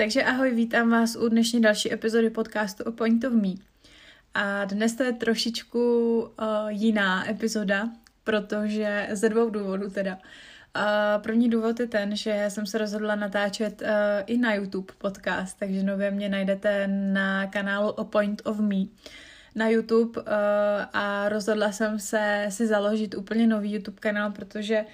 Takže ahoj, vítám vás u dnešní další epizody podcastu o Point of Me. A dnes to je trošičku uh, jiná epizoda, protože ze dvou důvodů teda. Uh, první důvod je ten, že jsem se rozhodla natáčet uh, i na YouTube podcast, takže nově mě najdete na kanálu A Point of Me na YouTube uh, a rozhodla jsem se si založit úplně nový YouTube kanál, protože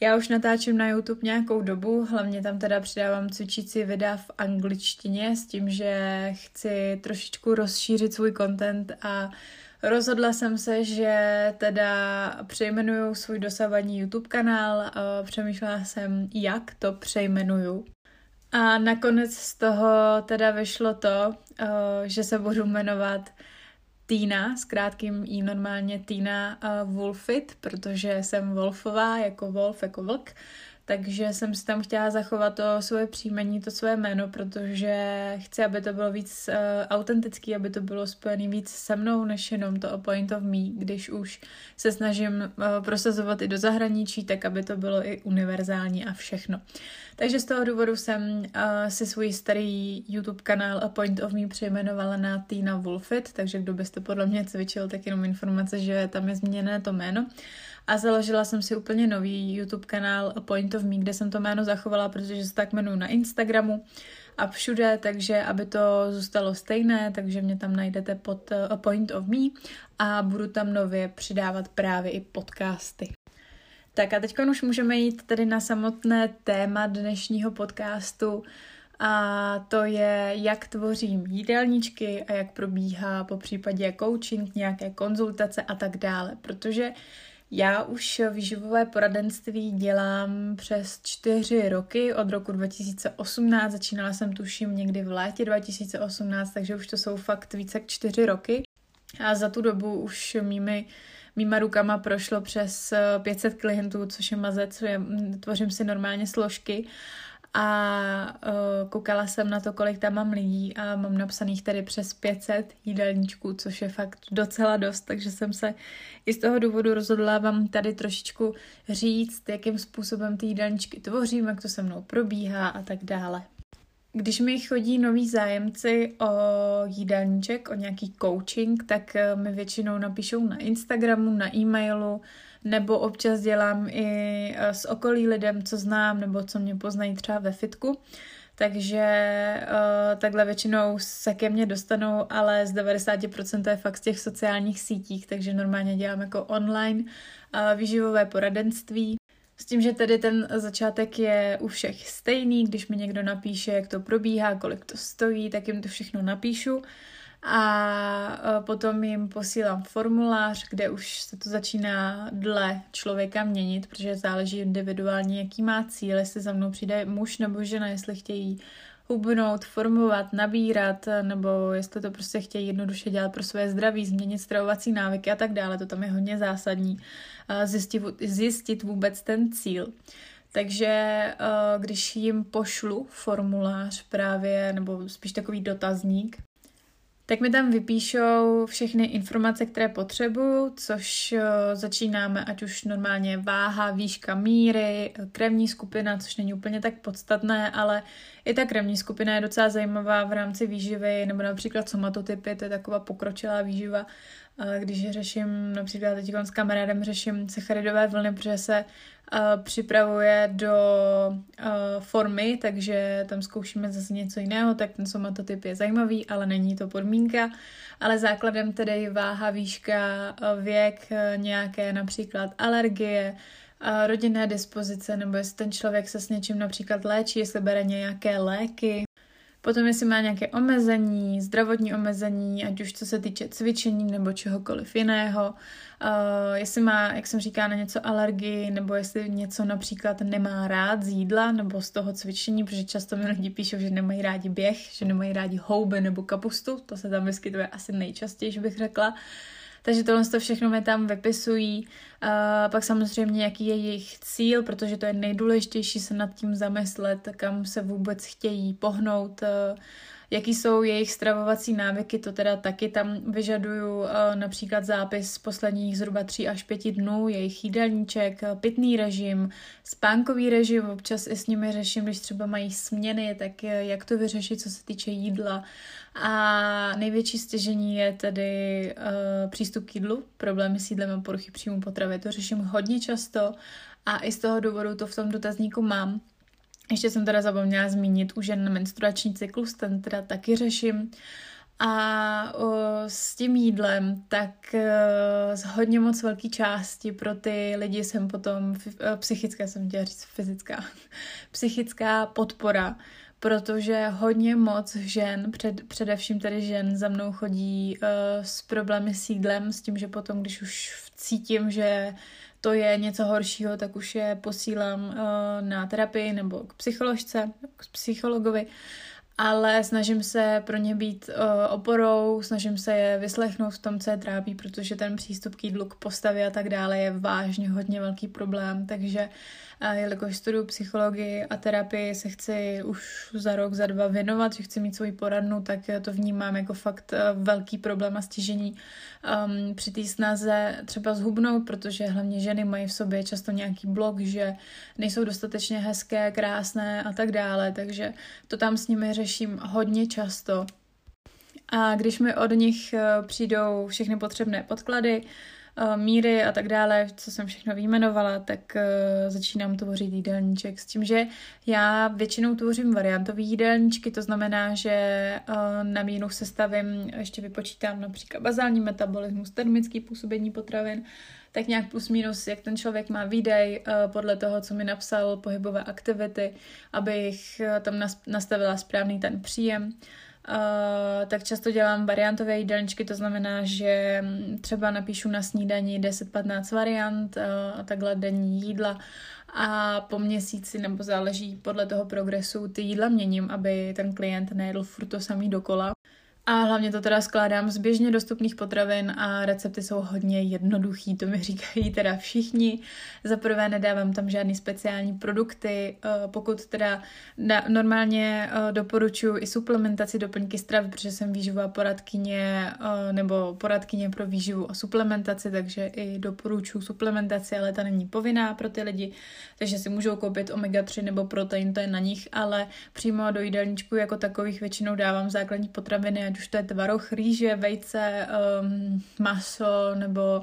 já už natáčím na YouTube nějakou dobu, hlavně tam teda přidávám cvičící videa v angličtině s tím, že chci trošičku rozšířit svůj content a rozhodla jsem se, že teda přejmenuju svůj dosavadní YouTube kanál, přemýšlela jsem, jak to přejmenuju. A nakonec z toho teda vyšlo to, že se budu jmenovat Týna, s krátkým i normálně Týna uh, Wolfit, protože jsem Wolfová, jako Wolf, jako vlk, takže jsem si tam chtěla zachovat to svoje příjmení, to své jméno, protože chci, aby to bylo víc uh, autentický, aby to bylo spojené víc se mnou, než jenom to a point of me, když už se snažím uh, prosazovat i do zahraničí, tak aby to bylo i univerzální a všechno. Takže z toho důvodu jsem uh, si svůj starý YouTube kanál A Point of Me přejmenovala na Tina Wolfit, takže kdo byste podle mě cvičil, tak jenom informace, že tam je změněné to jméno. A založila jsem si úplně nový YouTube kanál Point of Me, kde jsem to jméno zachovala, protože se tak jmenuji na Instagramu a všude, takže aby to zůstalo stejné, takže mě tam najdete pod A Point of Me a budu tam nově přidávat právě i podcasty. Tak a teď už můžeme jít tedy na samotné téma dnešního podcastu a to je, jak tvořím jídelníčky a jak probíhá po případě coaching, nějaké konzultace a tak dále, protože já už výživové poradenství dělám přes čtyři roky, od roku 2018, začínala jsem tuším někdy v létě 2018, takže už to jsou fakt více jak čtyři roky. A za tu dobu už mými mýma rukama prošlo přes 500 klientů, což je mazec, tvořím si normálně složky a uh, koukala jsem na to, kolik tam mám lidí a mám napsaných tady přes 500 jídelníčků, což je fakt docela dost, takže jsem se i z toho důvodu rozhodla vám tady trošičku říct, jakým způsobem ty jídelníčky tvořím, jak to se mnou probíhá a tak dále. Když mi chodí noví zájemci o jídelníček, o nějaký coaching, tak eh, mi většinou napíšou na Instagramu, na e-mailu, nebo občas dělám i eh, s okolí lidem, co znám, nebo co mě poznají třeba ve fitku. Takže uh, takhle většinou se ke mně dostanou, ale z 90% to je fakt z těch sociálních sítích, takže normálně dělám jako online uh, výživové poradenství. S tím, že tedy ten začátek je u všech stejný, když mi někdo napíše, jak to probíhá, kolik to stojí, tak jim to všechno napíšu a potom jim posílám formulář, kde už se to začíná dle člověka měnit, protože záleží individuálně, jaký má cíl, jestli za mnou přijde muž nebo žena, jestli chtějí hubnout, formovat, nabírat, nebo jestli to prostě chtějí jednoduše dělat pro své zdraví, změnit stravovací návyky a tak dále. To tam je hodně zásadní zjistit, zjistit vůbec ten cíl. Takže když jim pošlu formulář právě, nebo spíš takový dotazník, tak mi tam vypíšou všechny informace, které potřebuju, což eh, začínáme ať už normálně váha, výška míry, krevní skupina, což není úplně tak podstatné, ale i ta krevní skupina je docela zajímavá v rámci výživy, nebo například somatotypy, to je taková pokročilá výživa, když řeším, například teď s kamarádem řeším sacharidové vlny, protože se uh, připravuje do uh, formy, takže tam zkoušíme zase něco jiného, tak ten somatotyp je zajímavý, ale není to podmínka. Ale základem tedy váha, výška, věk, nějaké například alergie, rodinné dispozice, nebo jestli ten člověk se s něčím například léčí, jestli bere nějaké léky, Potom, jestli má nějaké omezení, zdravotní omezení, ať už co se týče cvičení nebo čehokoliv jiného, uh, jestli má, jak jsem říká, na něco alergii, nebo jestli něco například nemá rád z jídla nebo z toho cvičení, protože často mi lidi píšou, že nemají rádi běh, že nemají rádi houby nebo kapustu, to se tam vyskytuje asi nejčastěji, bych řekla. Uh, takže tohle to všechno mi tam vypisují. Uh, pak samozřejmě, jaký je jejich cíl, protože to je nejdůležitější se nad tím zamyslet, kam se vůbec chtějí pohnout, uh, jaký jsou jejich stravovací návyky, to teda taky tam vyžaduju například zápis posledních zhruba 3 až 5 dnů, jejich jídelníček, pitný režim, spánkový režim, občas i s nimi řeším, když třeba mají směny, tak jak to vyřešit, co se týče jídla. A největší stěžení je tedy uh, přístup k jídlu, problémy s jídlem a poruchy příjmu potravy. To řeším hodně často a i z toho důvodu to v tom dotazníku mám. Ještě jsem teda zapomněla zmínit už jen menstruační cyklus, ten teda taky řeším. A o, s tím jídlem, tak o, z hodně moc velké části pro ty lidi jsem potom, o, psychická jsem chtěla říct, fyzická, psychická podpora, protože hodně moc žen, před, především tedy žen, za mnou chodí uh, s problémy s jídlem, s tím, že potom, když už cítím, že to je něco horšího, tak už je posílám uh, na terapii nebo k psycholožce, k psychologovi ale snažím se pro ně být uh, oporou, snažím se je vyslechnout v tom, co je trápí, protože ten přístup k jídlu, k postavě a tak dále je vážně hodně velký problém, takže uh, jelikož studuju psychologii a terapii, se chci už za rok, za dva věnovat, že chci mít svoji poradnu, tak to vnímám jako fakt uh, velký problém a stěžení um, při té snaze třeba zhubnout, protože hlavně ženy mají v sobě často nějaký blok, že nejsou dostatečně hezké, krásné a tak dále, takže to tam s nimi řeším hodně často. A když mi od nich eh, přijdou všechny potřebné podklady, eh, míry a tak dále, co jsem všechno vyjmenovala, tak uh, začínám tvořit jídelníček s tím, že já většinou tvořím variantové jídelníčky, to znamená, že uh, na míru sestavím, ještě vypočítám například bazální metabolismus, termický působení potravin, tak nějak plus minus, jak ten člověk má výdej podle toho, co mi napsal, pohybové aktivity, abych tam nastavila správný ten příjem. Uh, tak často dělám variantové jídelníčky, to znamená, že třeba napíšu na snídaní 10-15 variant uh, a takhle denní jídla a po měsíci nebo záleží podle toho progresu ty jídla měním, aby ten klient nejedl furt to samý dokola. A hlavně to teda skládám z běžně dostupných potravin a recepty jsou hodně jednoduchý, to mi říkají teda všichni. Za prvé nedávám tam žádný speciální produkty, eh, pokud teda normálně eh, doporučuji i suplementaci doplňky stravy, protože jsem výživová poradkyně eh, nebo poradkyně pro výživu a suplementaci, takže i doporučuji suplementaci, ale ta není povinná pro ty lidi, takže si můžou koupit omega-3 nebo protein, to je na nich, ale přímo do jídelníčku jako takových většinou dávám základní potraviny, ať už to je tvaroh, rýže, vejce, um, maso nebo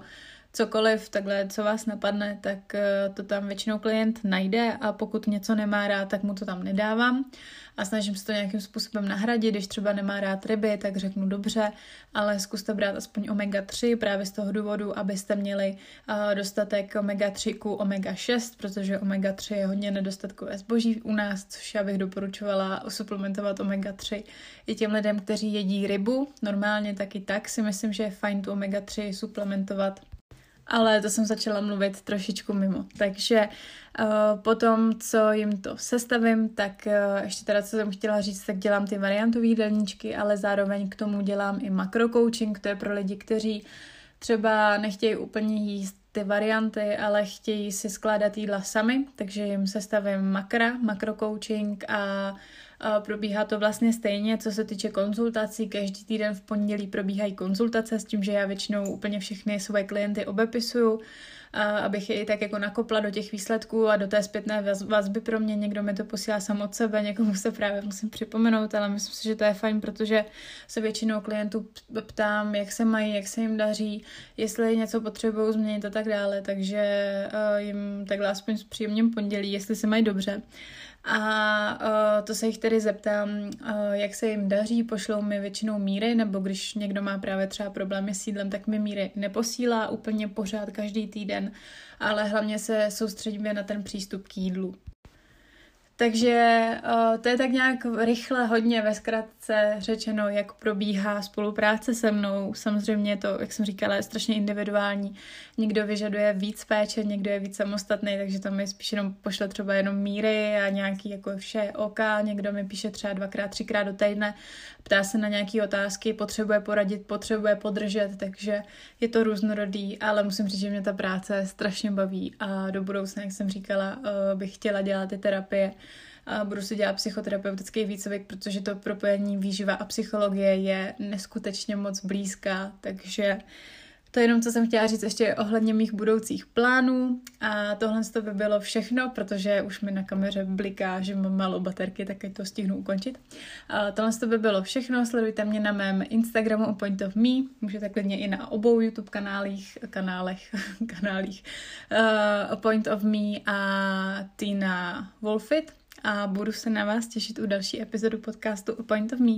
cokoliv, takhle, co vás napadne, tak uh, to tam většinou klient najde a pokud něco nemá rád, tak mu to tam nedávám a snažím se to nějakým způsobem nahradit. Když třeba nemá rád ryby, tak řeknu dobře, ale zkuste brát aspoň omega-3 právě z toho důvodu, abyste měli uh, dostatek omega-3 ku omega-6, protože omega-3 je hodně nedostatkové zboží u nás, což já bych doporučovala suplementovat omega-3 i těm lidem, kteří jedí rybu. Normálně taky tak si myslím, že je fajn tu omega-3 suplementovat ale to jsem začala mluvit trošičku mimo. Takže uh, potom, co jim to sestavím, tak uh, ještě teda, co jsem chtěla říct, tak dělám ty variantové jídelníčky, ale zároveň k tomu dělám i makrocoaching, to je pro lidi, kteří třeba nechtějí úplně jíst ty varianty, ale chtějí si skládat jídla sami, takže jim sestavím makra, makrocoaching a Probíhá to vlastně stejně, co se týče konzultací. Každý týden v pondělí probíhají konzultace s tím, že já většinou úplně všechny svoje klienty obepisuju, abych je i tak jako nakopla do těch výsledků a do té zpětné vazby pro mě. Někdo mi to posílá sam od sebe, někomu se právě musím připomenout, ale myslím si, že to je fajn, protože se většinou klientů ptám, jak se mají, jak se jim daří, jestli něco potřebují změnit a tak dále, takže jim takhle aspoň s příjemným pondělí, jestli se mají dobře. A uh, to se jich tedy zeptám, uh, jak se jim daří, pošlou mi většinou míry, nebo když někdo má právě třeba problémy s jídlem, tak mi míry neposílá úplně pořád každý týden, ale hlavně se soustředíme na ten přístup k jídlu. Takže uh, to je tak nějak rychle, hodně ve zkratce řečeno, jak probíhá spolupráce se mnou. Samozřejmě to, jak jsem říkala, je strašně individuální. Někdo vyžaduje víc péče, někdo je víc samostatný, takže tam mi spíš jenom pošle třeba jenom míry a nějaký jako vše oka. Někdo mi píše třeba dvakrát, třikrát do týdne, ptá se na nějaké otázky, potřebuje poradit, potřebuje podržet, takže je to různorodý, ale musím říct, že mě ta práce strašně baví a do budoucna, jak jsem říkala, uh, bych chtěla dělat ty terapie budu si dělat psychoterapeutický výcvik, protože to propojení výživa a psychologie je neskutečně moc blízká, takže to je jenom, co jsem chtěla říct ještě ohledně mých budoucích plánů. A tohle to by bylo všechno, protože už mi na kameře bliká, že mám málo baterky, tak to stihnu ukončit. A tohle to by bylo všechno, sledujte mě na mém Instagramu Point of Me, můžete klidně i na obou YouTube kanálích, kanálech, kanálích uh, Point of Me a Tina Wolfit a budu se na vás těšit u další epizodu podcastu Point of Me.